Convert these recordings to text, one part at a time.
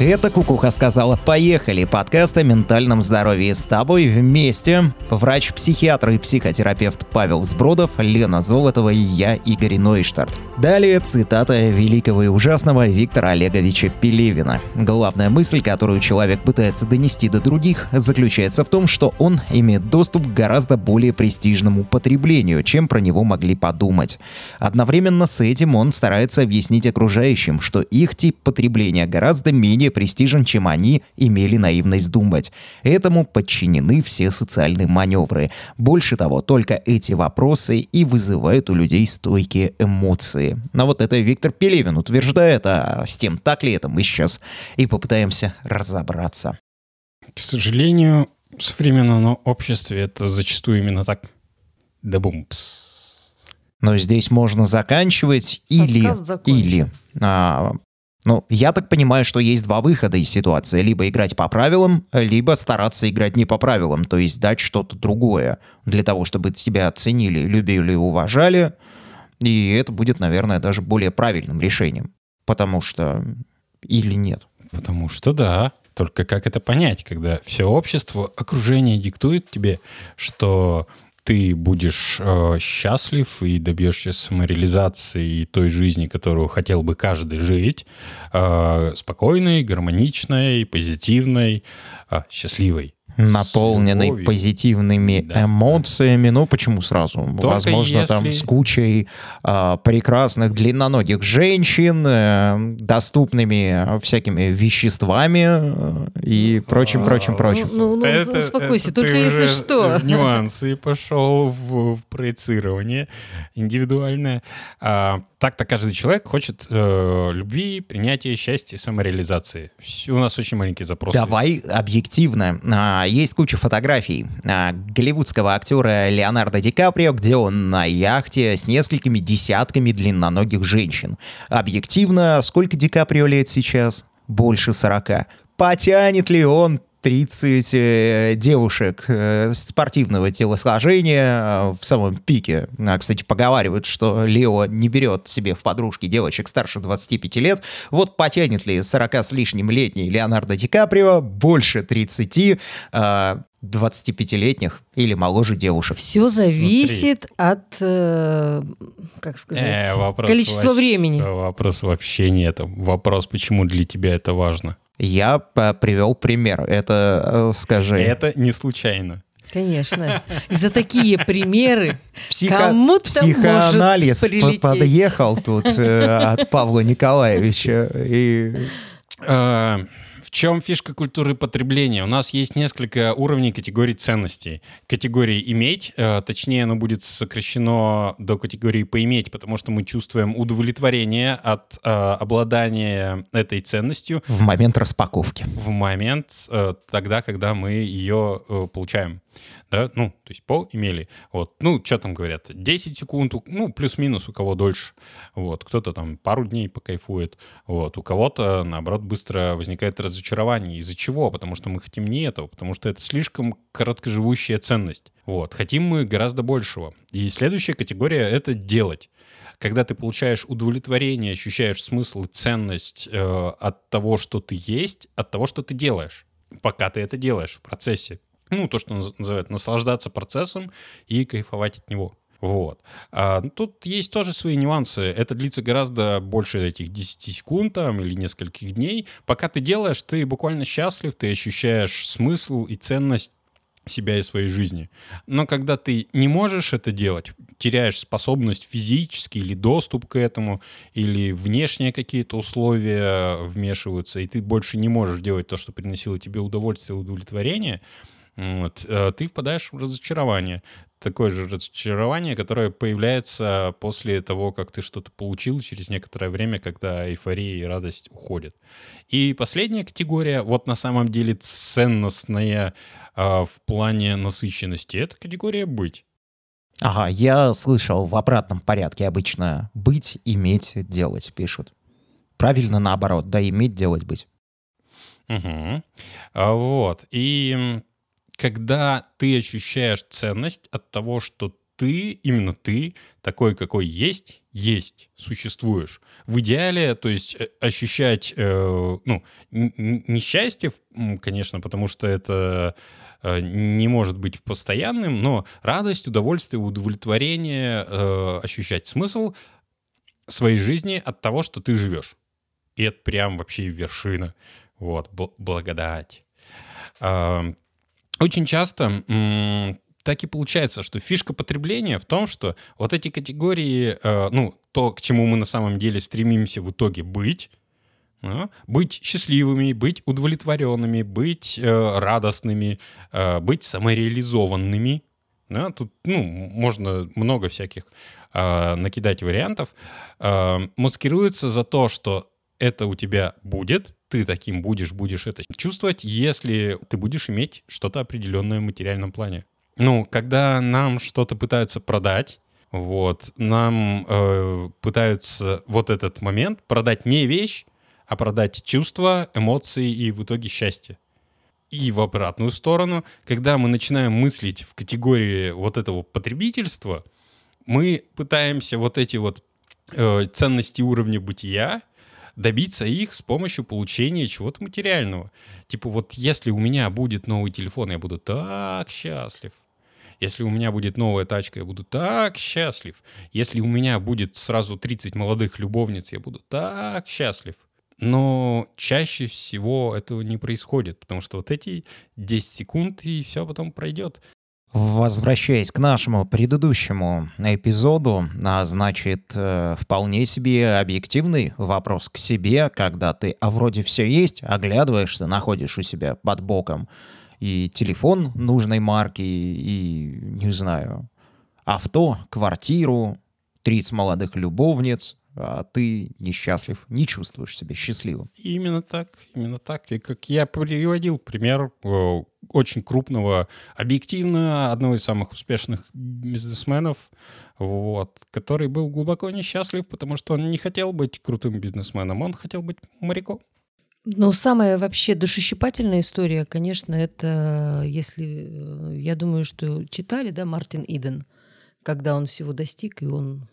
Это Кукуха сказала «Поехали» подкаст о ментальном здоровье с тобой вместе. Врач-психиатр и психотерапевт Павел Взбродов, Лена Золотова и я, Игорь Нойштарт. Далее цитата великого и ужасного Виктора Олеговича Пелевина. Главная мысль, которую человек пытается донести до других, заключается в том, что он имеет доступ к гораздо более престижному потреблению, чем про него могли подумать. Одновременно с этим он старается объяснить окружающим, что их тип потребления гораздо менее престижен, чем они имели наивность думать. Этому подчинены все социальные маневры. Больше того, только эти вопросы и вызывают у людей стойкие эмоции. Но вот это Виктор Пелевин утверждает, а с тем так ли это мы сейчас и попытаемся разобраться. К сожалению, в современном обществе это зачастую именно так. Да бумпс. Но здесь можно заканчивать или... Закончен. Или. А, ну, я так понимаю, что есть два выхода из ситуации. Либо играть по правилам, либо стараться играть не по правилам, то есть дать что-то другое для того, чтобы тебя оценили, любили уважали. И это будет, наверное, даже более правильным решением. Потому что... Или нет. Потому что да. Только как это понять, когда все общество, окружение диктует тебе, что ты будешь э, счастлив и добьешься самореализации и той жизни, которую хотел бы каждый жить, э, спокойной, гармоничной, позитивной, э, счастливой. Наполненный любовью. позитивными Да. эмоциями. Ну, почему сразу? Возможно, там если- с кучей а, прекрасных длинноногих женщин, э, доступными всякими веществами э, и прочим, прочим, прочим. Ну, ну, ну, успокойся, это только ты если уже что. В нюансы пошел в, в проецирование индивидуальное. А, так-то каждый человек хочет э, любви, принятия, счастья, самореализации. У нас очень маленький запрос. Давай объективно. А, Есть куча фотографий а, голливудского актера Леонардо Ди Каприо, где он на яхте с несколькими десятками длинноногих женщин. Объективно, сколько Ди Каприо лет сейчас? Больше 40. Потянет ли он 30 э, девушек э, спортивного телосложения э, в самом пике. А, кстати, поговаривают, что Лео не берет себе в подружки девочек старше 25 лет. Вот потянет ли 40 с лишним летний Леонардо Ди Каприо больше 30 э, 25-летних или моложе девушек? Все зависит от, э, как сказать, Э, количества вообще- времени. Вопрос вообще нет. Вопрос, почему для тебя это важно. Я привел пример. Это, э, скажи... Это не случайно. Конечно. За такие примеры Психо- кому-то психоанализ может подъехал тут э, от Павла Николаевича. И Э, чем фишка культуры потребления? У нас есть несколько уровней категорий ценностей. Категории «иметь», э, точнее, оно будет сокращено до категории «поиметь», потому что мы чувствуем удовлетворение от э, обладания этой ценностью в момент распаковки. в момент э, тогда, когда мы ее э, получаем. Да, ну, то есть поимели. Вот, ну, что там говорят, 10 секунд, ну, плюс-минус, у кого дольше. Вот, кто-то там пару дней покайфует. Вот, у кого-то, наоборот, быстро возникает разочарование. Из-за чего? Потому что мы хотим не этого, потому что это слишком короткоживущая ценность. Вот, хотим мы гораздо большего. И следующая категория — это делать когда ты получаешь удовлетворение, ощущаешь смысл и ценность э, от того, что ты есть, от того, что ты делаешь, пока ты это делаешь в процессе. Ну, то, что наз- называют наслаждаться процессом и кайфовать от него. Вот. А, ну, тут есть тоже свои нюансы. Это длится гораздо больше этих 10 секунд там, или нескольких дней. Пока ты делаешь, ты буквально счастлив, ты ощущаешь смысл и ценность себя и своей жизни. Но когда ты не можешь это делать, теряешь способность физически или доступ к этому, или внешние какие-то условия вмешиваются, и ты больше не можешь делать то, что приносило тебе удовольствие и удовлетворение, вот, э, ты впадаешь в разочарование. такое же разочарование, которое появляется после того, как ты что-то получил через некоторое время, когда эйфория и радость уходят. И последняя категория, вот на самом деле ценностная а, в плане насыщенности, это категория «быть». Ага, я слышал в обратном порядке обычно «быть», «иметь», «делать» пишут. Правильно наоборот, да, иметь, делать, быть. Угу. Вот. И когда ты ощущаешь ценность от того, что ты, именно ты, такой, какой есть, есть, существуешь. В идеале, то есть э, ощущать, э, ну, н- н- не счастье, м, конечно, потому что это э, не может быть постоянным, но радость, удовольствие, удовлетворение, э, ощущать смысл своей жизни от того, что ты живешь. И это прям вообще вершина. Вот, бл- благодать. Очень часто так и получается, что фишка потребления в том, что вот эти категории, э, ну, то, к чему мы на самом деле стремимся в итоге быть, быть счастливыми, быть удовлетворенными, быть э, радостными, э, быть самореализованными. Да, тут, ну, можно много всяких э, накидать вариантов. Э, маскируется за то, что это у тебя будет, ты таким будешь, будешь это чувствовать, если ты будешь иметь что-то определенное в материальном плане. Ну, когда нам что-то пытаются продать, вот, нам э, пытаются вот этот момент продать не вещь, а продать чувства, эмоции и в итоге счастье. И в обратную сторону, когда мы начинаем мыслить в категории вот этого потребительства, мы пытаемся вот эти вот э, ценности уровня бытия добиться их с помощью получения чего-то материального. Типа вот если у меня будет новый телефон, я буду так счастлив. Если у меня будет новая тачка, я буду так счастлив. Если у меня будет сразу 30 молодых любовниц, я буду так счастлив. Но чаще всего этого не происходит, потому что вот эти 10 секунд, и все потом пройдет. Возвращаясь к нашему предыдущему эпизоду, а, значит, э, вполне себе объективный вопрос к себе, когда ты, а вроде все есть, оглядываешься, находишь у себя под боком и телефон нужной марки, и, не знаю, авто, квартиру, 30 молодых любовниц, ты несчастлив, не чувствуешь себя счастливым. Именно так, именно так. И как я приводил пример э, очень крупного, объективно одного из самых успешных бизнесменов, вот, который был глубоко несчастлив, потому что он не хотел быть крутым бизнесменом, он хотел быть моряком. Ну, самая вообще душещипательная история, конечно, это, если, э, я думаю, что читали, да, Мартин Иден, когда он всего достиг, и он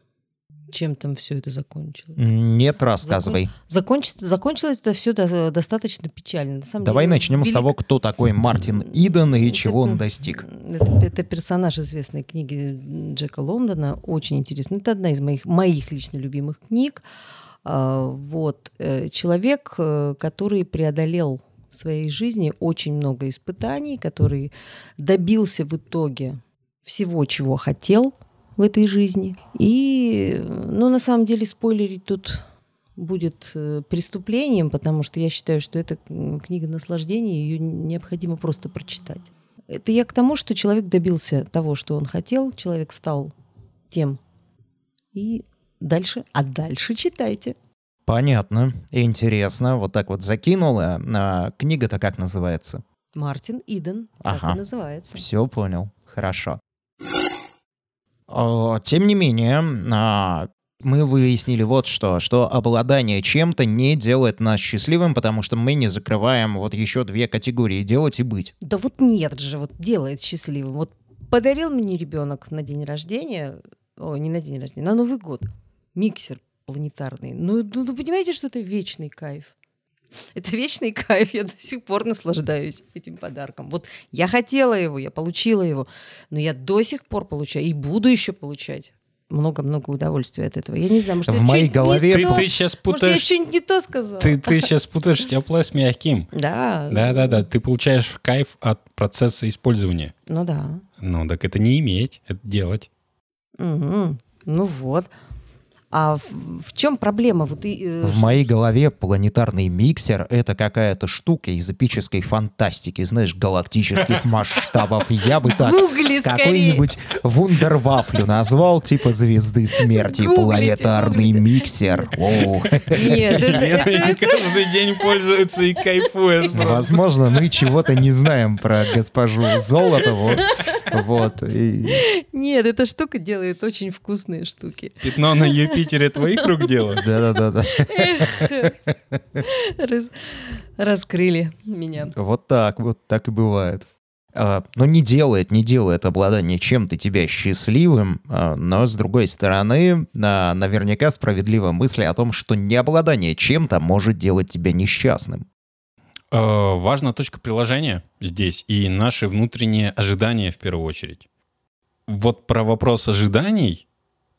чем там все это закончилось. Нет, рассказывай. Закончилось, закончилось это все достаточно печально. На самом Давай деле, начнем с велик- того, кто такой Мартин Иден и Это- чего он достиг. Это, это персонаж известной книги Джека Лондона, очень интересно. Это одна из моих, моих лично любимых книг. А, Вот. э, Человек, э, который преодолел в своей жизни очень много испытаний, который добился в итоге всего, чего хотел в этой жизни. И, ну, на самом деле, спойлерить тут будет э, преступлением, потому что я считаю, что это книга наслаждения, ее необходимо просто прочитать. Это я к тому, что человек добился того, что он хотел, человек стал тем. И дальше, а дальше читайте. Понятно, интересно. Вот так вот закинула. А книга-то как называется? Мартин Иден, так Ага. и называется. Все понял. Хорошо. О, Тем не менее, а, мы выяснили вот что, что обладание чем-то не делает нас счастливым, потому что мы не закрываем вот еще две категории делать и быть. Да вот нет же, вот делает счастливым. Вот подарил мне ребенок на день рождения, ой, не на день рождения, на Новый год, миксер планетарный. Ну, ну, ну, понимаете, что это вечный кайф? Это вечный кайф, я до сих пор наслаждаюсь этим подарком. Вот я хотела его, я получила его, но я до сих пор получаю и буду еще получать много-много удовольствия от этого. Я не знаю, может, В я моей голове не Ты, то- ты сейчас Может, я путаешь... что-нибудь не то сказала? Ты, ты сейчас путаешь теплое с мягким. Да. Да-да-да, ты получаешь кайф от процесса использования. Ну да. Ну, так это не иметь, это делать. Мгм. Ну вот. А в, в чем проблема? Вот и, э, В моей голове планетарный миксер — это какая-то штука из эпической фантастики, знаешь, галактических масштабов. Я бы так какой-нибудь вундервафлю назвал, типа звезды смерти, планетарный миксер. Нет, каждый день пользуется и кайфует. Возможно, мы чего-то не знаем про госпожу Золотову. Вот. нет, эта штука делает очень вкусные штуки. Пятно на Юпитере твоих рук дело? Да-да-да. Раз- раскрыли меня. Вот так, вот так и бывает. А, Но не делает, не делает обладание чем-то тебя счастливым, а, но с другой стороны, а, наверняка справедлива мысль о том, что не обладание чем-то может делать тебя несчастным. Э, Важна точка приложения здесь и наши внутренние ожидания в первую очередь. Вот про вопрос ожиданий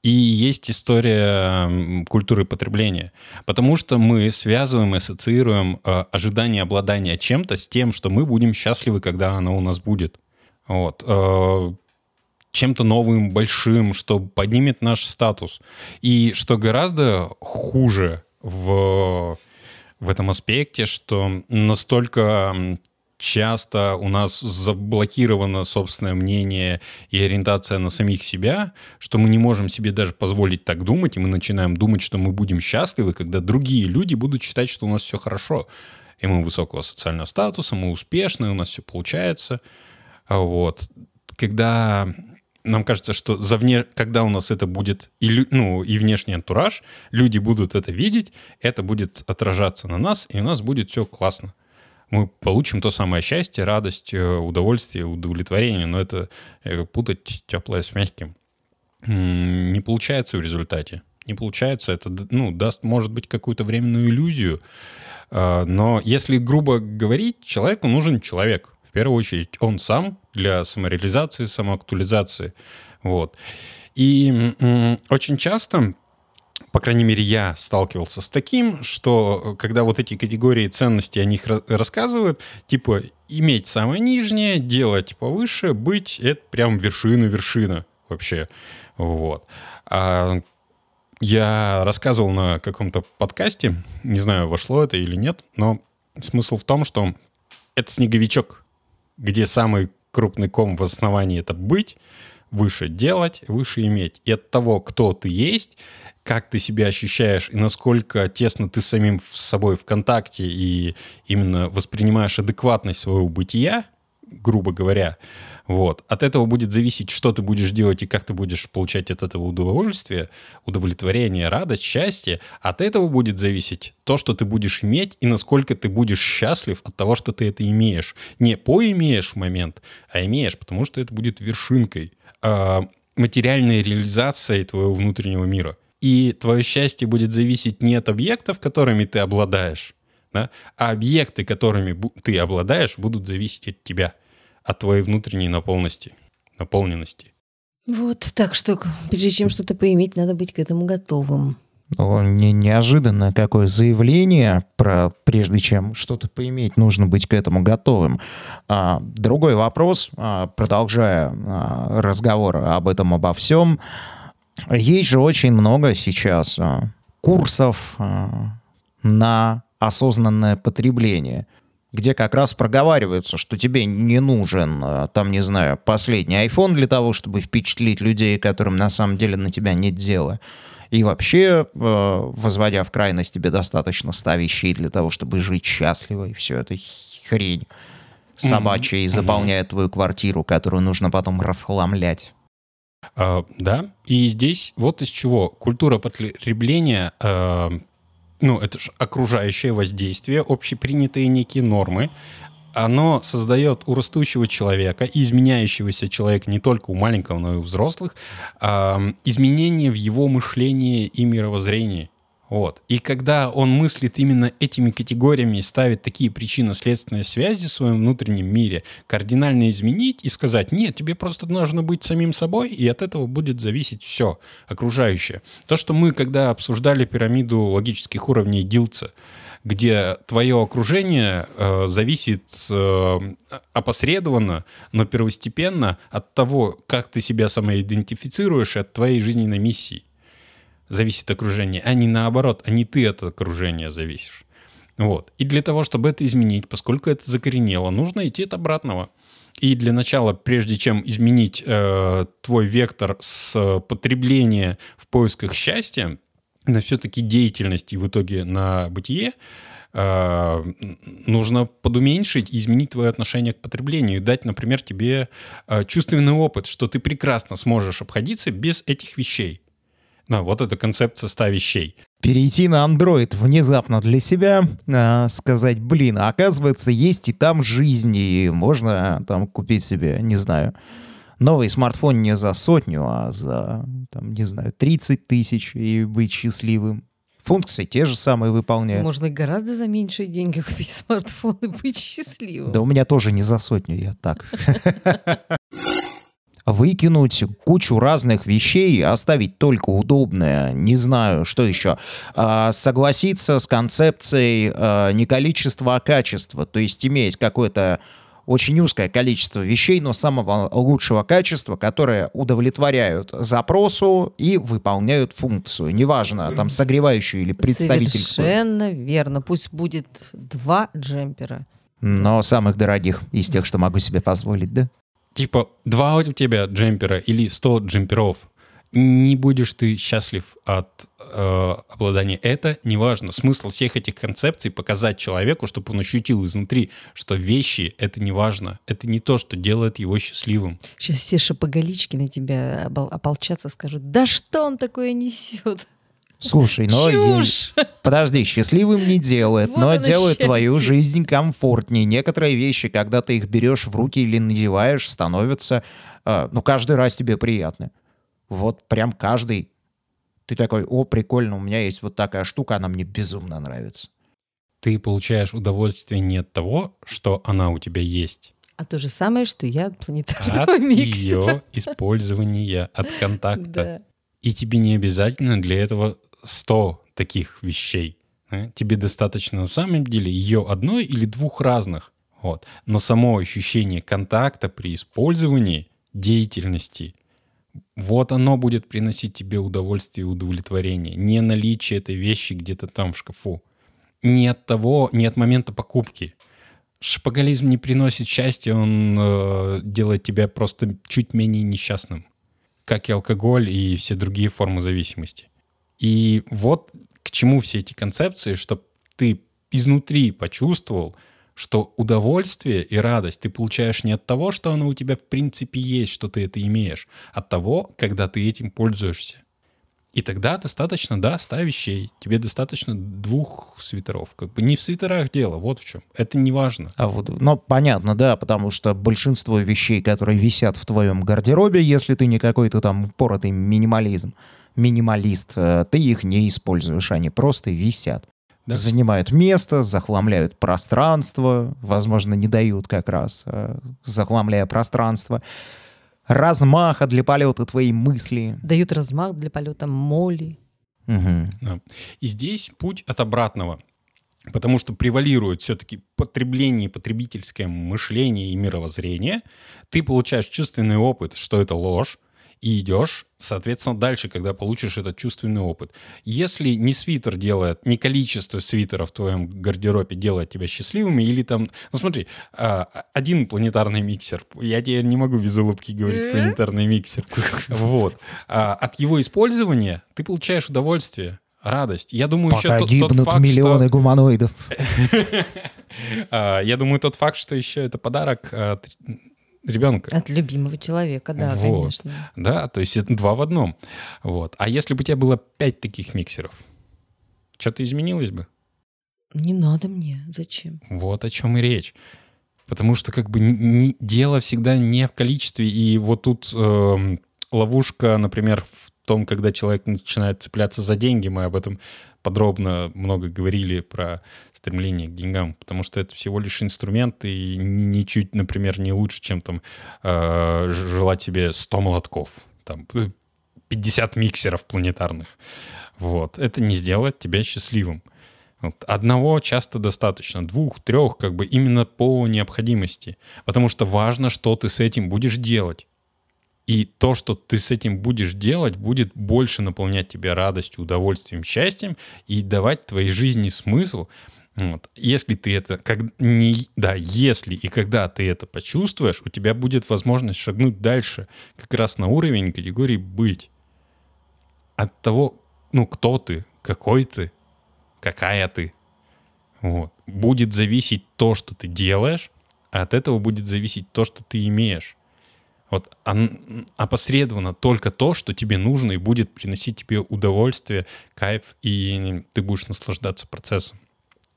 и есть история культуры потребления. Потому что мы связываем, ассоциируем э, ожидание обладания чем-то с тем, что мы будем счастливы, когда оно у нас будет. Вот. Э, чем-то новым, большим, что поднимет наш статус. И что гораздо хуже в, в этом аспекте, что настолько часто у нас заблокировано собственное мнение и ориентация на самих себя, что мы не можем себе даже позволить так думать, и мы начинаем думать, что мы будем счастливы, когда другие люди будут считать, что у нас все хорошо. И мы высокого социального статуса, мы успешны, у нас все получается. А Вот. Когда нам кажется, что за вне... когда у нас это будет и, ну, и внешний антураж, люди будут это видеть, это будет отражаться на нас, и у нас будет все классно. Мы получим то самое счастье, радость, э, удовольствие, удовлетворение, но это э, путать теплое с мягким. Не получается в результате. Не получается. Это ну, даст, может быть, какую-то временную иллюзию. А, Но если грубо говорить, человеку нужен человек. В первую очередь он сам для самореализации, самоактуализации. Вот. И очень часто, по крайней мере, я сталкивался с таким, что э, когда вот эти категории ценностей о них ра- рассказывают, типа иметь самое нижнее, делать повыше, быть, это прям вершина-вершина вообще. Вот. А я рассказывал на каком-то подкасте, не знаю, вошло это или нет, но смысл в том, что это снеговичок, где самый крупный ком в основании это быть, выше делать, выше иметь. И от того, кто ты есть, как ты себя ощущаешь и насколько тесно ты самим с собой в контакте и именно воспринимаешь адекватность своего бытия, грубо говоря, вот. От этого будет зависеть, что ты будешь делать и как ты будешь получать от этого удовольствие, удовлетворение, радость, счастье. От этого будет зависеть то, что ты будешь иметь и насколько ты будешь счастлив от того, что ты это имеешь. Не поимеешь в момент, а имеешь, потому что это будет вершинкой, э, материальной реализацией твоего внутреннего мира. И твое счастье будет зависеть не от объектов, которыми ты обладаешь, да, а объекты, которыми ты обладаешь, будут зависеть от тебя, от твоей внутренней наполненности. наполненности. Вот, так что, прежде чем что-то поиметь, надо быть к этому готовым. Ну, не, неожиданно какое заявление про прежде чем что-то поиметь, нужно быть к этому готовым. А, другой вопрос, а, продолжая а, разговор об этом обо всем, есть же очень много сейчас а, курсов а, на осознанное потребление, где как раз проговаривается, что тебе не нужен, а, там, не знаю, последний iPhone для того, чтобы впечатлить людей, которым на самом деле на тебя нет дела. И вообще, возводя в крайность, тебе достаточно 100 вещей для того, чтобы жить счастливо, и все это хрень собачья, и заполняет твою квартиру, которую нужно потом расхламлять. А, да, и здесь вот из чего. Культура потребления, а, ну, это же окружающее воздействие, общепринятые некие нормы, оно создает у растущего человека, изменяющегося человека не только у маленького, но и у взрослых, а, изменения в его мышлении и мировоззрении. Вот. И когда он мыслит именно этими категориями и ставит такие причинно-следственные связи в своем внутреннем мире, кардинально изменить и сказать, нет, тебе просто нужно быть самим собой, и от этого будет зависеть все окружающее. То, что мы, когда обсуждали пирамиду логических уровней Гилца, где твое окружение э, зависит э, опосредованно, но первостепенно от того, как ты себя самоидентифицируешь, от твоей жизненной миссии. Зависит окружение, а не наоборот, а не ты от окружения зависишь. Вот. И для того, чтобы это изменить, поскольку это закоренело, нужно идти от обратного. И для начала, прежде чем изменить э, твой вектор с потребления в поисках счастья на все-таки деятельность и в итоге на бытие, э, нужно подуменьшить и изменить твое отношение к потреблению дать, например, тебе э, чувственный опыт, что ты прекрасно сможешь обходиться без этих вещей. Да, вот эта концепция 100 вещей. Перейти на Android внезапно для себя, а, сказать, блин, а оказывается, есть и там жизнь, и можно там купить себе, не знаю, новый смартфон не за сотню, а за, там, не знаю, 30 тысяч и быть счастливым. Функции те же самые выполняют. Можно и гораздо за меньшие деньги купить смартфон и быть счастливым. Да у меня тоже не за сотню, я так. выкинуть кучу разных вещей, оставить только удобное, не знаю, что еще, а, согласиться с концепцией а, не количества, а качества, то есть иметь какое-то очень узкое количество вещей, но самого лучшего качества, которые удовлетворяют запросу и выполняют функцию. Неважно, там, согревающую или представительскую. Совершенно верно. Пусть будет два джемпера. Но самых дорогих из тех, что могу себе позволить, да? Типа два у тебя джемпера или 100 джемперов, не будешь ты счастлив от э, обладания. Это неважно. Смысл всех этих концепций показать человеку, чтобы он ощутил изнутри, что вещи — это не важно. Это не то, что делает его счастливым. Сейчас все шапоголички на тебя ополчатся, скажут, да что он такое несет? Слушай, но... Чушь! Подожди, счастливым не делает, Вот но делает счастье. твою жизнь комфортнее. Некоторые вещи, когда ты их берешь в руки или надеваешь, становятся, э, ну, каждый раз тебе приятны. Вот прям каждый. Ты такой, о, прикольно, у меня есть вот такая штука, она мне безумно нравится. Ты получаешь удовольствие не от того, что она у тебя есть, А то же самое, что я от планетарного от миксера. ее использования, от контакта. Да. И тебе не обязательно для этого 100 таких вещей. да. Тебе достаточно на самом деле ее одной или двух разных. Вот. Но само ощущение контакта при использовании деятельности, вот оно будет приносить тебе удовольствие и удовлетворение. Не наличие этой вещи где-то там в шкафу. Не от того, не от момента покупки. Шпагализм не приносит счастья, он э, делает тебя просто чуть менее несчастным как и алкоголь и все другие формы зависимости. И вот к чему все эти концепции, чтобы ты изнутри почувствовал, что удовольствие и радость ты получаешь не от того, что оно у тебя в принципе есть, что ты это имеешь, а от того, когда ты этим пользуешься. И тогда достаточно, да, ста вещей. Тебе достаточно двух свитеров. Как бы не в свитерах дело, вот в чем. Это не важно. А вот, ну, понятно, да, потому что большинство вещей, которые висят в твоем гардеробе, если ты не какой-то там упоротый минимализм, минималист, э, ты их не используешь, они просто висят. Да. Занимают место, захламляют пространство, возможно, не дают как раз, э, захламляя пространство, размаха для полета твоей мысли. Дают размах для полета моли. Мгм. Да. И здесь путь от обратного. Потому что превалирует все-таки потребление, потребительское мышление и мировоззрение. Ты получаешь чувственный опыт, что это ложь, и идешь, соответственно, дальше, когда получишь этот чувственный опыт. Если не свитер делает, не количество свитеров в твоем гардеробе делает тебя счастливым, или там... Ну смотри, а, один планетарный миксер, я тебе не могу без улыбки говорить планетарный миксер. Вот. А От его использования ты получаешь удовольствие, радость. Я думаю, еще Пока тот, тот гибнут факт, миллионы что... гуманоидов. А, Я думаю, тот факт, что еще это подарок ребенка. От любимого человека, да, Вот. конечно. Да, то есть это два в одном. Вот. А если бы у тебя было пять таких миксеров, что-то изменилось бы? Не надо мне, зачем? Вот о чем и речь. Потому что как бы не- не- дело всегда не в количестве. И вот тут эм, ловушка, например, в том, когда человек начинает цепляться за деньги. Мы об этом подробно много говорили про стремление к деньгам, потому что это всего лишь инструмент и ни- ничуть, например, не лучше, чем там э, желать себе 100 молотков, там э, 50 миксеров планетарных. Вот. Это не сделает тебя счастливым. Вот. Одного часто достаточно, двух, трех, как бы именно по необходимости. Потому что важно, что ты с этим будешь делать. И то, что ты с этим будешь делать, будет больше наполнять тебя радостью, удовольствием, счастьем и давать твоей жизни смысл. Вот. Если ты это, как, не, да, если и когда ты это почувствуешь, у тебя будет возможность шагнуть дальше, как раз на уровень категории быть. От того, ну, кто ты, какой ты, какая ты. Вот. Будет зависеть то, что ты делаешь, а от этого будет зависеть то, что ты имеешь. Вот опосредованно только то, что тебе нужно и будет приносить тебе удовольствие, кайф, и ты будешь наслаждаться процессом.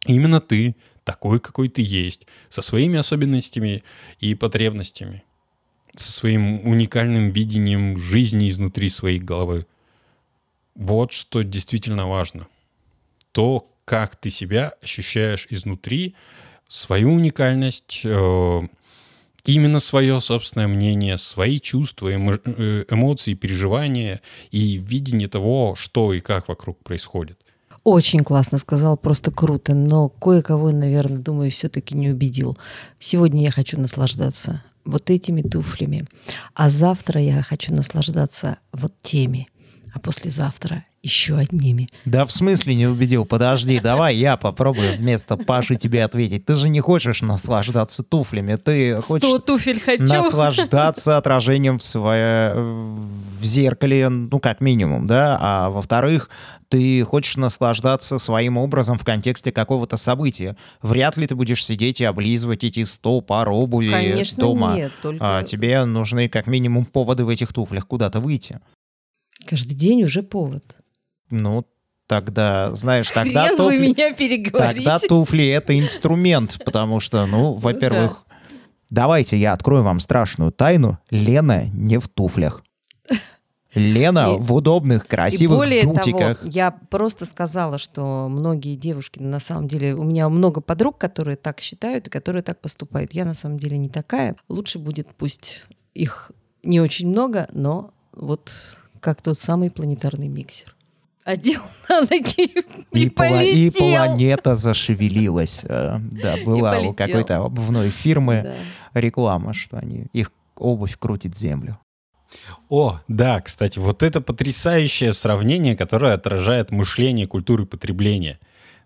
Именно ты, такой, какой ты есть, со своими особенностями и потребностями, со своим уникальным видением жизни изнутри своей головы. Вот что действительно важно. То, как ты себя ощущаешь изнутри, свою уникальность, э, именно свое собственное мнение, свои чувства, э, эмоции, переживания и видение того, что и как вокруг происходит. Очень классно сказал, просто круто, но кое-кого, наверное, думаю, все-таки не убедил. Сегодня я хочу наслаждаться вот этими туфлями, а завтра я хочу наслаждаться вот теми, а послезавтра еще одними. Да в смысле не убедил? Подожди, давай я попробую вместо Паши тебе ответить. Ты же не хочешь наслаждаться туфлями, ты хочешь туфель хочу. наслаждаться отражением в, свое, в зеркале, ну как минимум, да, а во-вторых, ты хочешь наслаждаться своим образом в контексте какого-то события. Вряд ли ты будешь сидеть и облизывать эти 100 пар обуви Конечно, дома. Нет, только... а, тебе нужны как минимум поводы в этих туфлях куда-то выйти. Каждый день уже повод. Ну, тогда, знаешь, тогда Хрен туфли... меня переговорите. Тогда туфли — это инструмент, потому что, ну, во-первых, давайте я открою вам страшную тайну. Лена не в туфлях. Лена И- в удобных, И красивых более бутиках. того, я просто сказала, что многие девушки, на самом деле, у меня много подруг, которые так считают и которые так поступают. Я на самом деле не такая. Лучше будет, пусть их не очень много, но вот как тот самый планетарный миксер. Одел на ноги и, И, пла- и полетел. планета зашевелилась. Э, Да, была у полетел. какой-то обувной фирмы Да. реклама, что они их обувь крутит землю. О, да, кстати, вот это потрясающее сравнение, которое отражает мышление культуры потребления.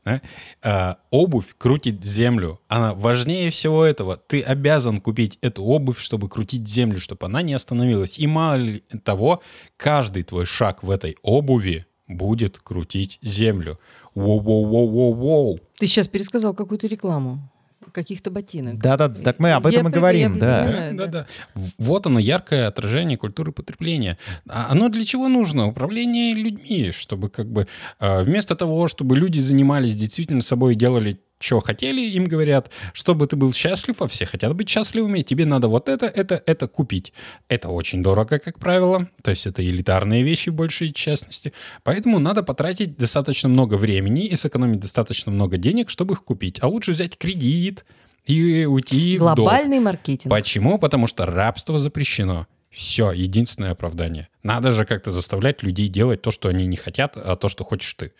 Да? А, обувь крутит землю. Она важнее всего этого. Ты обязан купить эту обувь, чтобы крутить землю, чтобы она не остановилась. И мало того, каждый твой шаг в этой обуви будет крутить землю. Воу-воу-воу-воу-воу. Ты сейчас пересказал какую-то рекламу каких-то ботинок. Да-да, так мы об Я этом и при- говорим, я да. Да, да. В- Вот оно, яркое отражение культуры потребления. А оно для чего нужно? Управление людьми, чтобы как бы э, вместо того, чтобы люди занимались действительно собой и делали что хотели, им говорят, чтобы ты был счастлив, а все хотят быть счастливыми, тебе надо вот это, это, это купить. Это очень дорого, как правило, то есть это элитарные вещи в большей частности, поэтому надо потратить достаточно много времени и сэкономить достаточно много денег, чтобы их купить. А лучше взять кредит и уйти в долг. Глобальный маркетинг. Почему? Потому что рабство запрещено. Все, единственное оправдание. Надо же как-то заставлять людей делать то, что они не хотят, а то, что хочешь ты.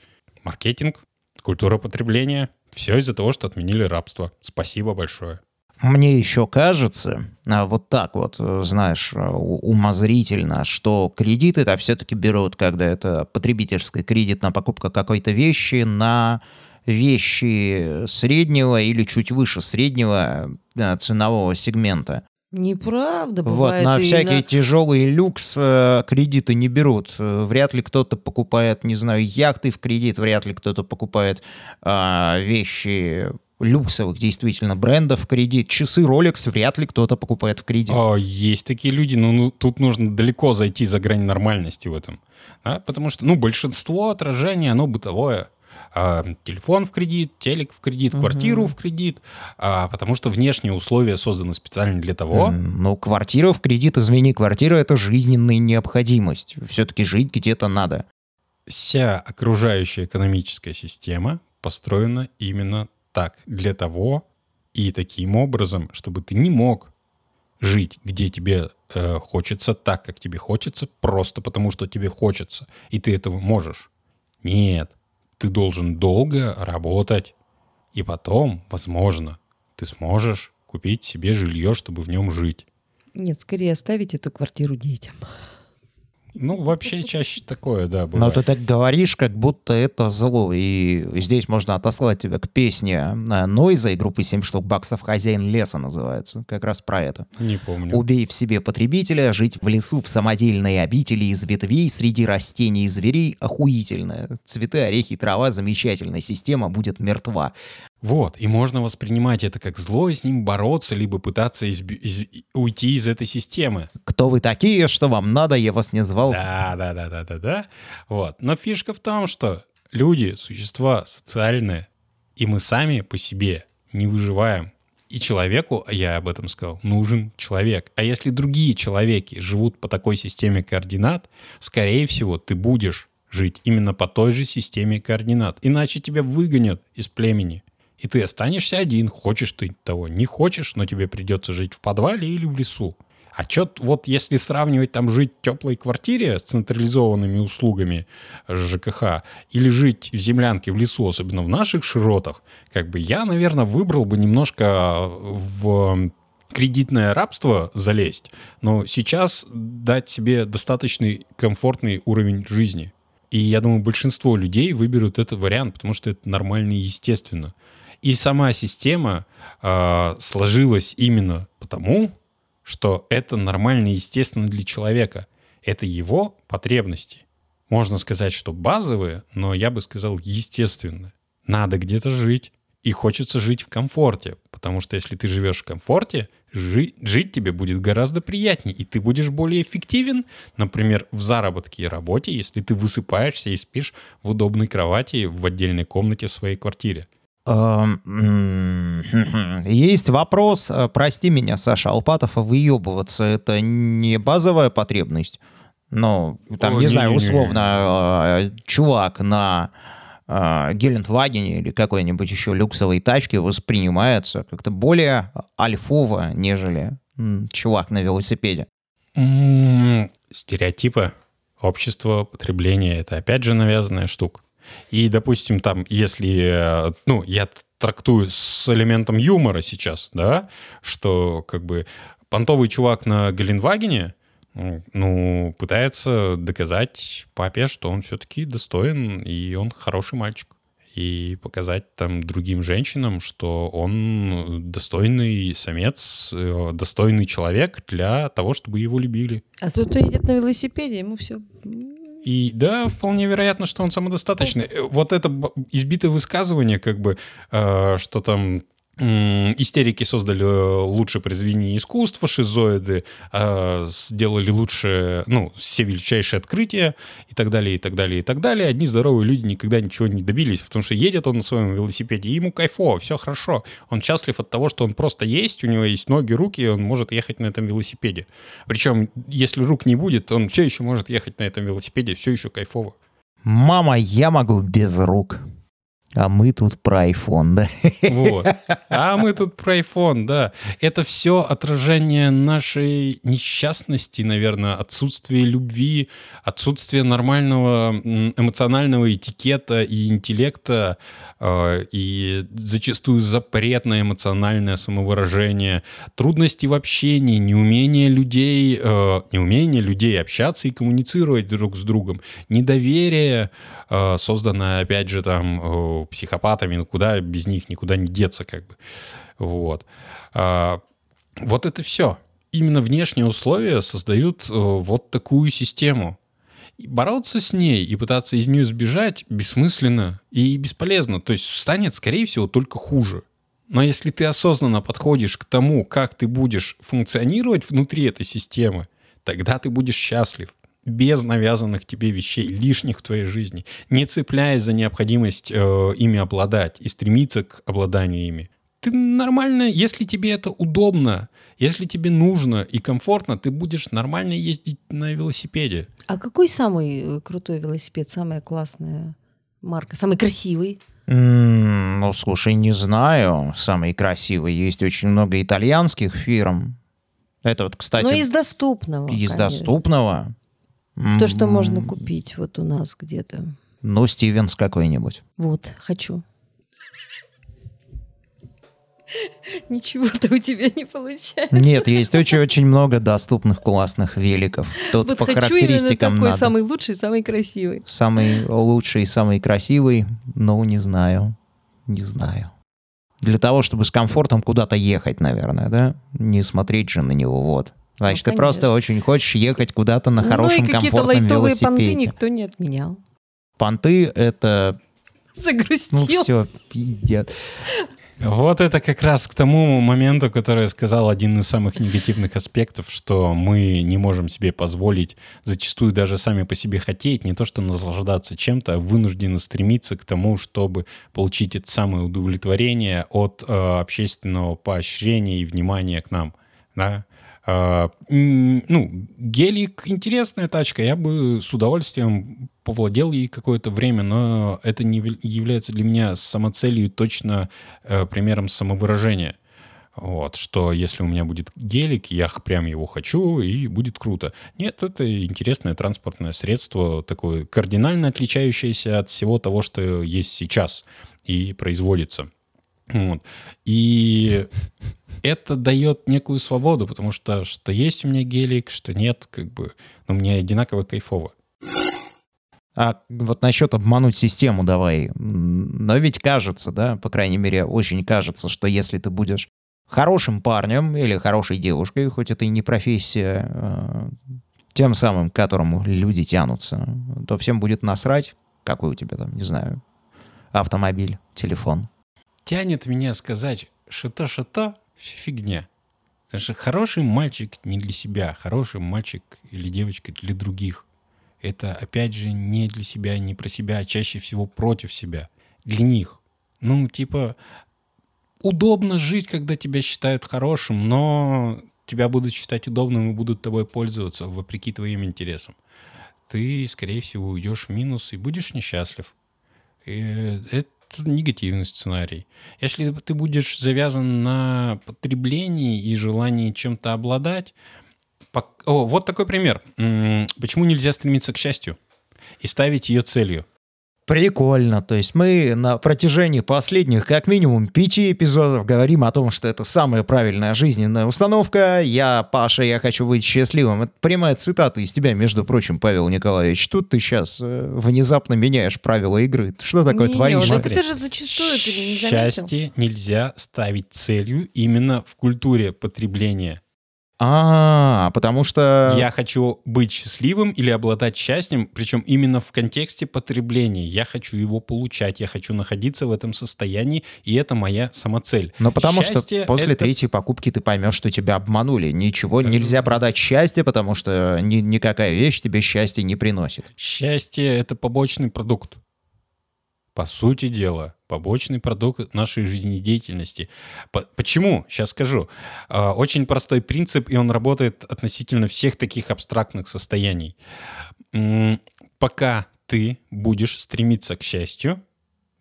Маркетинг, культура потребления. Все из-за того, что отменили рабство. Спасибо большое. Мне еще кажется, а, вот так вот, э, знаешь, у- умозрительно, что кредиты это все-таки берут, когда это потребительский кредит на покупку какой-то вещи, на вещи среднего или чуть выше среднего э, ценового сегмента. Неправда, Вот, бывает. на и всякий на- тяжелый люкс э, кредиты не берут. Э, Вряд ли кто-то покупает, не знаю, яхты в кредит, вряд ли кто-то покупает а, вещи люксовых действительно брендов в кредит. Часы Rolex вряд ли кто-то покупает в кредит. О, есть такие люди, но ну, тут нужно далеко зайти за грань нормальности в этом. Да? Потому что, ну, большинство отражений, оно бытовое. А, телефон в кредит, телек в кредит, квартиру в кредит, а, потому что внешние условия созданы специально для того, Ну, квартира в кредит, извини, квартира это жизненная необходимость. Все-таки жить где-то надо. вся окружающая экономическая система построена именно так, для того и таким образом, чтобы ты не мог жить, где тебе э, хочется, так, как тебе хочется, просто потому, что тебе хочется, и ты этого можешь. Нет, ты должен долго работать, и потом, возможно, ты сможешь купить себе жилье, чтобы в нем жить. Нет, скорее оставить эту квартиру детям. Ну, вообще чаще такое, да, Но бывает. ты так говоришь, как будто это зло. И здесь можно отослать тебя к песне э, Нойза и группы 7 штук баксов «Хозяин леса» называется. Как раз про это. Не помню. Убей в себе потребителя, жить в лесу в самодельной обители из ветвей среди растений и зверей охуительно. Цветы, орехи, трава замечательная, система будет мертва. Вот, и можно воспринимать это как зло и с ним бороться, либо пытаться изби- из- уйти из этой системы. Кто вы такие, что вам надо, я вас не звал. Да, да, да, да, да, да. Вот. Но фишка в том, что люди, существа социальные, и мы сами по себе не выживаем. И человеку, а я об этом сказал, нужен человек. А если другие человеки живут по такой системе координат, скорее всего, ты будешь жить именно по той же системе координат. Иначе тебя выгонят из племени. И ты останешься один, хочешь ты того, не хочешь, но тебе придется жить в подвале или в лесу. А чё, вот если сравнивать там жить в теплой квартире с централизованными услугами ЖКХ или жить в землянке в лесу, особенно в наших широтах, как бы я, наверное, выбрал бы немножко в кредитное рабство залезть, но сейчас дать себе достаточный комфортный уровень жизни. И я думаю, большинство людей выберут этот вариант, потому что это нормально и естественно. И сама система э, сложилась именно потому, что это нормально и естественно для человека. Это его потребности. Можно сказать, что базовые, но я бы сказал естественно. Надо где-то жить. И хочется жить в комфорте. Потому что если ты живешь в комфорте, жи- жить тебе будет гораздо приятнее. И ты будешь более эффективен, например, в заработке и работе, если ты высыпаешься и спишь в удобной кровати в отдельной комнате в своей квартире. Есть вопрос, э, прости меня, Саша Алпатов, а выебываться это не базовая потребность? Ну, там, О, не знаю, не-не-не. условно, э, чувак на э, Гелендвагене или какой-нибудь еще люксовой тачке воспринимается как-то более альфово, нежели чувак на велосипеде. Стереотипы общества потребления — это опять же навязанная штука. И, допустим, там, если, э, ну, я трактую с элементом юмора сейчас, да, что как бы понтовый чувак на Геленвагене, м, ну, пытается доказать папе, что он все-таки достоин, и он хороший мальчик. И показать там другим женщинам, что он достойный самец, э, достойный человек для того, чтобы его любили. А тут едет на велосипеде, ему все. И да, вполне вероятно, что он самодостаточный. Э, Вот это избитое высказывание, как бы, э, что там истерики создали э, лучшее произведение искусства, шизоиды э, сделали лучше, ну, все величайшие открытия и так далее, и так далее, и так далее. Одни здоровые люди никогда ничего не добились, потому что едет он на своем велосипеде, и ему кайфово, все хорошо. Он счастлив от того, что он просто есть, у него есть ноги, руки, и он может ехать на этом велосипеде. Причем, если рук не будет, он все еще может ехать на этом велосипеде, все еще кайфово. Мама, я могу без рук. А мы тут про iPhone, да? Вот. А мы тут про iPhone, да. Это все отражение нашей несчастности, наверное, отсутствия любви, отсутствия нормального эмоционального этикета и интеллекта, э, и зачастую запретное эмоциональное самовыражение, трудности в общении, неумение людей, э, неумение людей общаться и коммуницировать друг с другом, недоверие, э, созданное, опять же, там, психопатами, ну куда без них никуда не деться, как бы. Вот. А, Вот это все. Именно внешние условия создают э, вот такую систему. И бороться с ней и пытаться из нее сбежать бессмысленно и бесполезно. То есть станет, скорее всего, только хуже. Но если ты осознанно подходишь к тому, как ты будешь функционировать внутри этой системы, тогда ты будешь счастлив без навязанных тебе вещей, лишних в твоей жизни, не цепляясь за необходимость э, ими обладать и стремиться к обладанию ими. Ты нормально, если тебе это удобно, если тебе нужно и комфортно, ты будешь нормально ездить на велосипеде. А какой самый э, крутой велосипед, самая классная марка, самый красивый? Ну, слушай, не знаю. Самый красивый. Есть очень много итальянских фирм. Это вот, кстати, Ну, из доступного. из конечно. доступного. То, что можно купить вот у нас где-то. Ну, Стивенс какой-нибудь. Вот, хочу. Ничего-то у тебя не получается. Нет, есть очень-очень много доступных классных великов. Тут Вот по хочу характеристикам такой надо. самый лучший, самый красивый. Самый лучший, самый красивый, ну, не знаю. Не знаю. Для того, чтобы с комфортом куда-то ехать, наверное, да? Не смотреть же на него, вот. Значит, ты просто очень хочешь ехать куда-то на хорошем, ну и какие-то комфортном лайтовые понты велосипеде. никто не отменял. Понты — это, Загрустил. ну, все, пиздец. Вот это как раз к тому моменту, который я сказал, один из самых негативных аспектов, что мы не можем себе позволить зачастую даже сами по себе хотеть, не то что наслаждаться чем-то, а вынуждены стремиться к тому, чтобы получить это самое удовлетворение от э, общественного поощрения и внимания к нам. Да? М, ну, гелик интересная тачка, я бы с удовольствием повладел ей какое-то время, но это не является для меня самоцелью точно э, примером самовыражения. Вот, что если у меня будет гелик, я прям его хочу, и будет круто. Нет, это интересное транспортное средство, такое кардинально отличающееся от всего того, что есть сейчас и производится. Вот. И это дает некую свободу, потому что что есть у меня гелик, что нет, как бы, ну, мне одинаково кайфово. А вот насчет обмануть систему давай. Но ведь кажется, да, по крайней мере, очень кажется, что если ты будешь хорошим парнем или хорошей девушкой, хоть это и не профессия, э, тем самым, к которому люди тянутся, то всем будет насрать, какой у тебя там, не знаю, автомобиль, телефон. Тянет меня сказать, что-то-что, все фигня. Потому что хороший мальчик не для себя, хороший мальчик или девочка для других. Это, опять же, не для себя, не про себя, а чаще всего против себя. Для них. Ну, типа, удобно жить, когда тебя считают хорошим, но тебя будут считать удобным и будут тобой пользоваться вопреки твоим интересам. Ты, скорее всего, уйдешь в минус и будешь несчастлив. И это негативный сценарий. Если ты будешь завязан на потреблении и желании чем-то обладать... О, вот такой пример. Почему нельзя стремиться к счастью и ставить ее целью? Прикольно. То есть мы на протяжении последних как минимум пяти эпизодов говорим о том, что это самая правильная жизненная установка. Я, Паша, я хочу быть счастливым. Это прямая цитата из тебя, между прочим, Павел Николаевич. Тут ты сейчас внезапно меняешь правила игры. Что такое Не, творишь? не, это же зачастую ты не заметил. Счастье нельзя ставить целью именно в культуре потребления. А, потому что... Я хочу быть счастливым или обладать счастьем, причем именно в контексте потребления. Я хочу его получать, я хочу находиться в этом состоянии, и это моя самоцель. Ну, потому Счастье что после это- третьей покупки ты поймешь, что тебя обманули. Ничего нельзя продать счастье, потому что ни- никакая вещь тебе счастье не приносит. Счастье — это побочный продукт. По сути дела, побочный продукт нашей жизнедеятельности. По- Почему? Сейчас скажу. А, Очень простой принцип, и он работает относительно всех таких абстрактных состояний. Пока ты будешь стремиться к счастью,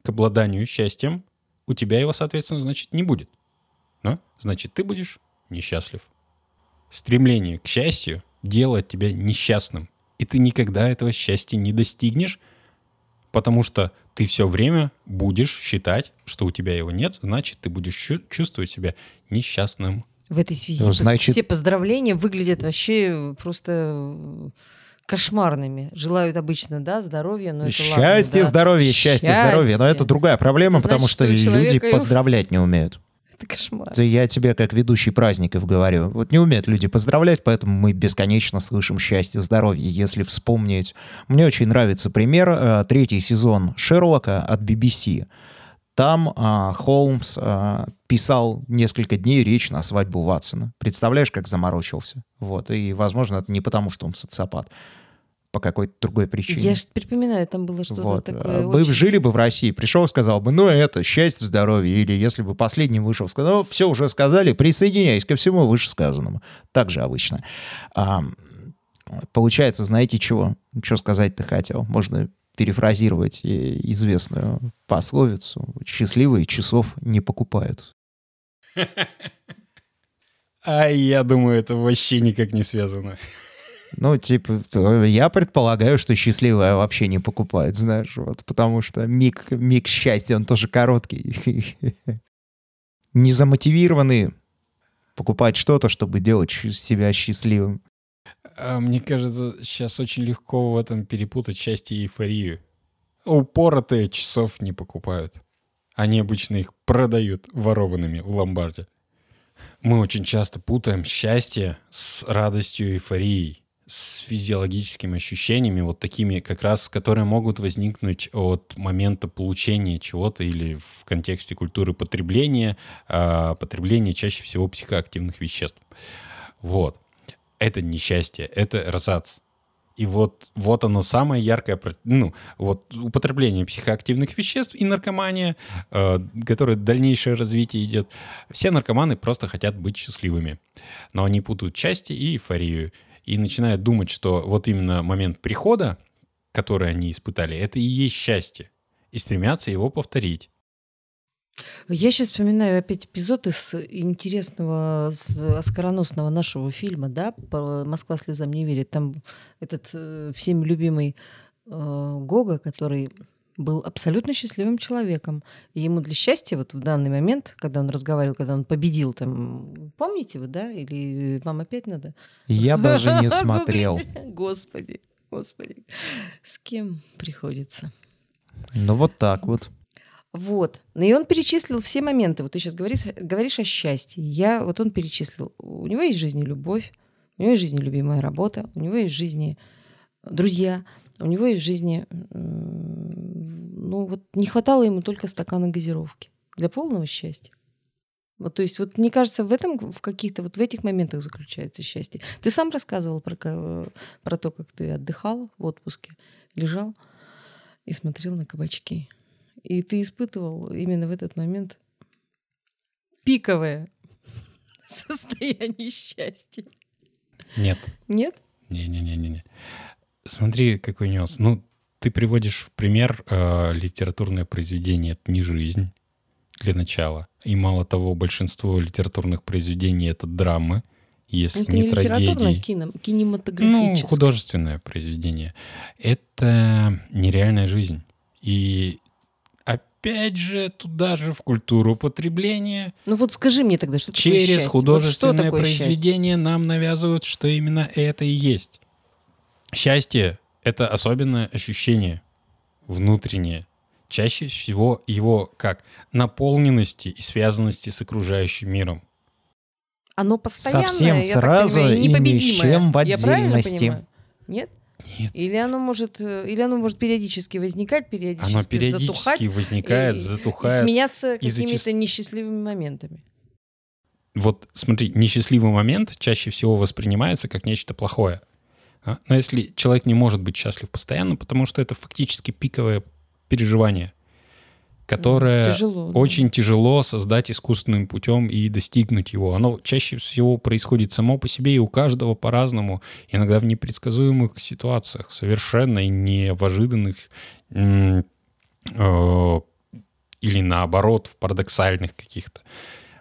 к обладанию счастьем, у тебя его, соответственно, значит, не будет. Да? Значит, ты будешь несчастлив. Стремление к счастью делает тебя несчастным. И ты никогда этого счастья не достигнешь, потому что ты все время будешь считать, что у тебя его нет, значит, ты будешь чу- чувствовать себя несчастным. В этой связи Ну, значит- все поздравления выглядят вообще просто э, кошмарными. Желают обычно, да, здоровья, но это ладно, счастье, да. здоровье, счастье, здоровье. Но это Счастье. другая проблема, Это потому значит, что что у люди человека поздравлять не умеют. Это кошмар. Это я тебе как ведущий праздников говорю. Вот не умеют люди поздравлять, поэтому мы бесконечно слышим счастье, здоровье. Если вспомнить... Мне очень нравится пример. э, Третий сезон Шерлока от BBC. Там а, Холмс а, писал несколько дней речь на свадьбу Ватсона. Представляешь, как заморочился? Вот. И, возможно, это не потому, что он социопат. По какой-то другой причине. Я же припоминаю, там было что-то Вот. такое. Бы очень- жили бы в России, пришел, сказал бы, ну это, счастье, здоровье. Или если бы последним вышел, сказал, все уже сказали, присоединяюсь ко всему вышесказанному. Так же обычно. А, получается, знаете чего? Что сказать-то хотел? Можно перефразировать известную пословицу. Счастливые часов не покупают. А я думаю, это вообще никак не связано. Ну, типа, э, я предполагаю, что счастливая вообще не покупает, знаешь, вот, потому что миг, миг счастья, он тоже короткий. не замотивированы покупать что-то, чтобы делать себя счастливым. А, Мне кажется, сейчас очень легко в этом перепутать счастье и эйфорию. Упоротые часов не покупают. Они обычно их продают ворованными в ломбарде. Мы очень часто путаем счастье с радостью и эйфорией, с физиологическими ощущениями, вот такими как раз, которые могут возникнуть от момента получения чего-то или в контексте культуры потребления, а, потребления чаще всего психоактивных веществ. Вот это не счастье, это эрзац. И вот, вот оно самое яркое, ну, вот употребление психоактивных веществ и наркомания, э, которое дальнейшее развитие идет. Все наркоманы просто хотят быть счастливыми. Но они путают счастье и эйфорию. И начинают думать, что вот именно момент прихода, который они испытали, это и есть счастье. И стремятся его повторить. Я сейчас вспоминаю опять эпизод из интересного оскароносного нашего фильма, да, «Москва слезам не верит». Там этот э, всеми любимый э, Гога, который был абсолютно счастливым человеком. И ему для счастья вот в данный момент, когда он разговаривал, когда он победил там, помните вы, да? Или вам опять надо? Я даже не смотрел. Господи, господи. С кем приходится? Ну вот так вот. Вот. Ну и он перечислил все моменты. Вот ты сейчас говоришь, говоришь о счастье. Я, вот он перечислил. У него есть в жизни любовь, у него есть в жизни любимая работа, у него есть в жизни друзья, у него есть в жизни... Ну вот не хватало ему только стакана газировки для полного счастья. Вот, то есть, вот мне кажется, в этом, в каких-то, вот в этих моментах заключается счастье. Ты сам рассказывал про, ка- про то, как ты отдыхал в отпуске, лежал и смотрел на кабачки. И ты испытывал именно в этот момент пиковое состояние счастья. Нет. Нет? Не-не-не-не. Смотри, какой нюанс. Ну, ты приводишь в пример э, литературное произведение «Это не жизнь» для начала. И мало того, большинство литературных произведений — это драмы, если Это не, не литературное, трагедии. кино, Ну, кинематографическое. художественное произведение. Это нереальная жизнь. И опять же, туда же в культуру потребления Ну вот скажи мне тогда, что такое через счастье? Вот художественное что такое счастье? произведение нам навязывают, что именно это и есть. Счастье — это особенное ощущение внутреннее. Чаще всего его как наполненности и связанности с окружающим миром. Оно постоянное, Совсем я так сразу понимаю, и ни с непобедимое. чем в Я правильно отдельности. понимаю? Нет? Нет. Или оно может, э, или оно может периодически возникать, периодически, Оно периодически затухать возникает, и- затухает. и сменяться и какими-то зачаст- несчастливыми моментами. вот смотри, несчастливый момент чаще всего воспринимается как нечто плохое. А? Но если человек не может быть счастлив постоянно, потому что это фактически пиковое переживание, которое Тяжело. да. очень тяжело создать искусственным путем и достигнуть его. Оно чаще всего происходит само по себе и у каждого по-разному, иногда в непредсказуемых ситуациях, совершенно не в ожиданных м, э, или наоборот в парадоксальных каких-то.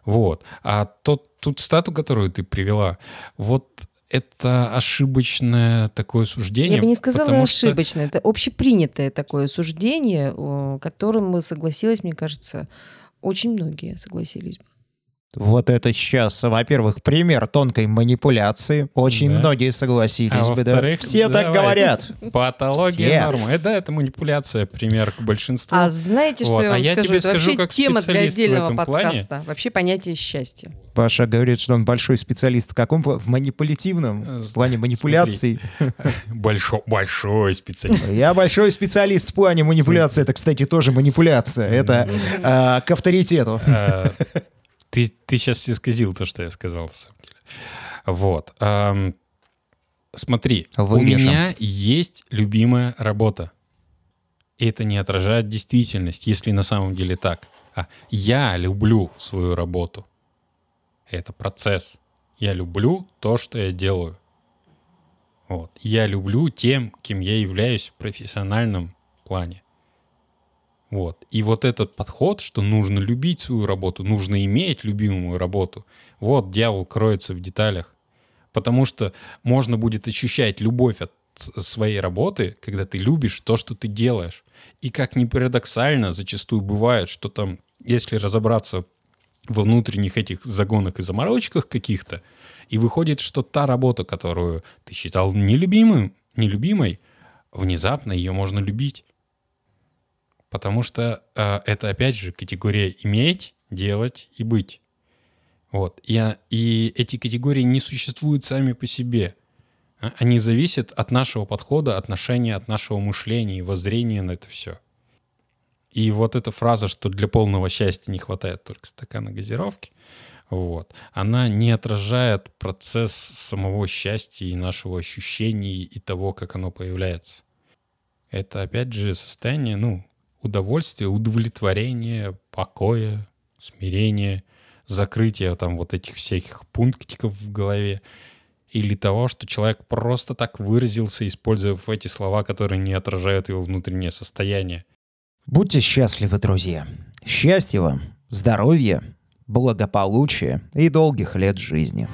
Вот. А тот, ту цитату, которую ты привела, вот это ошибочное такое суждение. Я бы не сказала потому что-. Это общепринятое такое суждение, которым согласилась, мне кажется, очень многие согласились бы. Вот это сейчас, во-первых, пример тонкой манипуляции. Очень Да. многие согласились А бы, да. во-вторых, Все так давай. говорят. Патология Все. нормы. Это, это манипуляция, пример к большинству. А знаете, что Вот. я А вам я скажу? тебе Это скажу, вообще как тема для отдельного этом плане. подкаста. Вообще понятие счастья. Паша говорит, что он большой специалист в каком? В манипулятивном Э, в плане манипуляций. Большой, большой специалист. Я большой специалист в плане манипуляции. Это, кстати, тоже манипуляция. Это а, к авторитету. Ты, ты сейчас исказил то, что я сказал, на самом деле. Вот. ам, Смотри, у Вырежем. меня есть любимая работа. И это не отражает действительность, если на самом деле так. А я люблю свою работу. Это процесс. Я люблю то, что я делаю. Вот. Я люблю тем, кем я являюсь в профессиональном плане. Вот. И вот этот подход, что нужно любить свою работу, нужно иметь любимую работу, вот дьявол кроется в деталях. Потому что можно будет ощущать любовь от своей работы, когда ты любишь то, что ты делаешь. И как ни парадоксально, зачастую бывает, что там, если разобраться во внутренних этих загонах и заморочках каких-то, и выходит, что та работа, которую ты считал нелюбимым, нелюбимой, внезапно ее можно любить. Потому что э, это, опять же, категория иметь, делать и быть. Вот. И, и эти категории не существуют сами по себе. А, они зависят от нашего подхода, отношения, от нашего мышления и воззрения на это все. И вот эта фраза, что для полного счастья не хватает только стакана газировки, вот, она не отражает процесс самого счастья и нашего ощущения и того, как оно появляется. Это, опять же, состояние, ну, удовольствия, удовлетворения, покоя, смирения, закрытия там вот этих всяких пунктиков в голове или того, что человек просто так выразился, используя эти слова, которые не отражают его внутреннее состояние. Будьте счастливы, друзья. Счастья вам, здоровья, благополучия и долгих лет жизни.